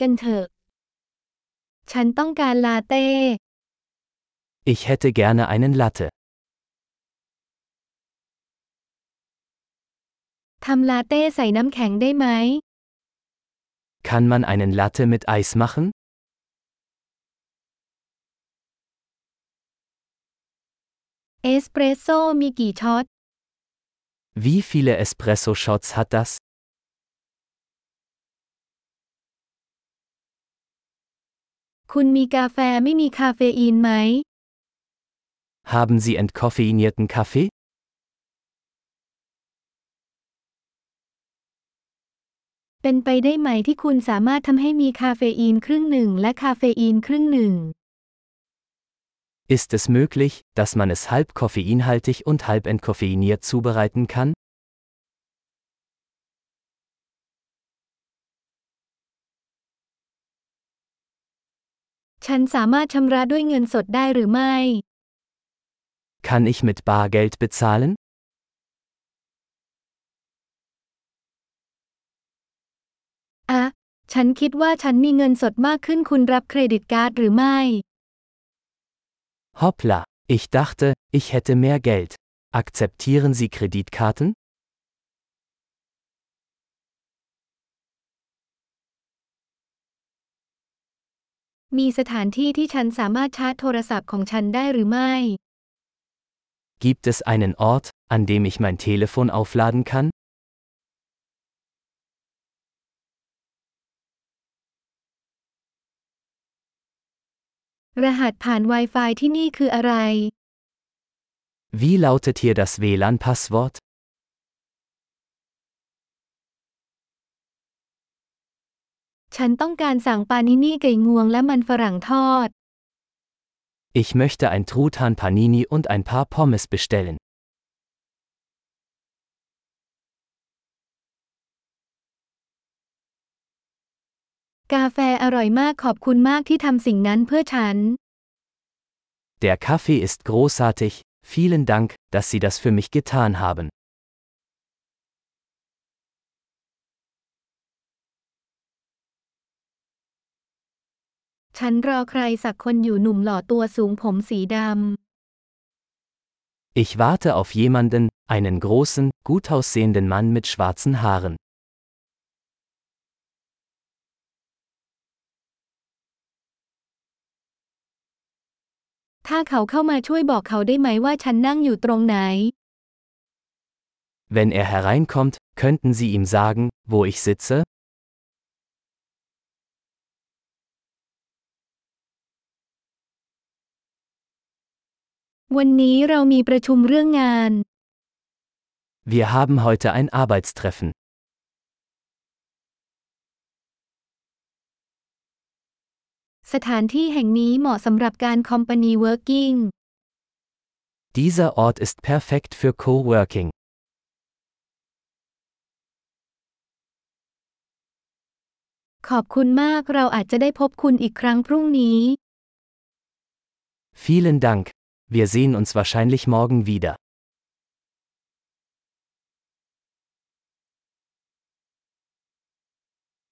กันเถอะ ฉันต้องการลาเต้ Ich hätte gerne einen Latte. ทำลาเต้ใส่น้ำแข็งได้ไหม Kann man einen Latte mit Eis machen? เอสเปรสโซ่มีกี่ช็อต Wie viele Espresso-Shots hat das? คุณมีกาแฟไม่มีคาเฟอีนไหม Haben Sie entkoffeinierten Kaffee? เป็นไปได้ไหมที่คุณสามารถทำให้มีคาเฟอีนครึ่งหนึ่งและคาเฟอีนครึ่งหนึ่ง Ist es möglich, dass man es halb koffeinhaltig und halb entkoffeiniert zubereiten kann? ฉันสามารถชำระด้วยเงินสดได้หรือไม่ Kann ich mit Bargeld bezahlen? อะฉันคิดว่าฉันมีเงินสดมากขึ้นคุณรับเครดิตการ์ดหรือไม่ Hoppla, ich dachte, ich hätte mehr Geld. Akzeptieren Sie Kreditkarten? มีสถานที่ที่ฉันสามารถชาร์จโทรศัพท์ของฉันได้หรือไม่ Gibt es einen Ort, an dem ich mein Telefon aufladen kann? รหัสผ่าน Wi-Fi ที่นี่คืออะไร Wie lautet hier das WLAN-Passwort? ฉันต้องการสั่งปานินี่ไก่งวงและมันฝรั่งทอด Ich möchte ein Truthahn Panini und ein paar Pommes bestellen. กาแฟอร่อยมากขอบคุณมากที่ทำสิ่งนั้นเพื่อฉัน Der Kaffee ist großartig, vielen Dank, dass Sie das für mich getan haben. ฉันรอใครสักคนอยู่หนุ่มหล่อตัวสูงผมสีดำ Ich warte auf jemanden, einen großen, gut aussehenden Mann mit schwarzen Haaren. ถ้าเขาเข้ามาช่วยบอกเขาได้ไหมว่าฉันนั่งอยู่ตรงไหน Wenn er hereinkommt, könnten Sie ihm sagen, wo ich sitze? วันนี้เรามีประชุมเรื่องงาน Wir haben heute ein Arbeitstreffen. สถานที่แห่งนี้เหมาะสำหรับการ Company Working Dieser Ort ist perfekt für Coworking. ขอบคุณมากเราอาจจะได้พบคุณอีกครั้งพรุ่งนี้ Vielen Dank. Wir sehen uns wahrscheinlich morgen wieder.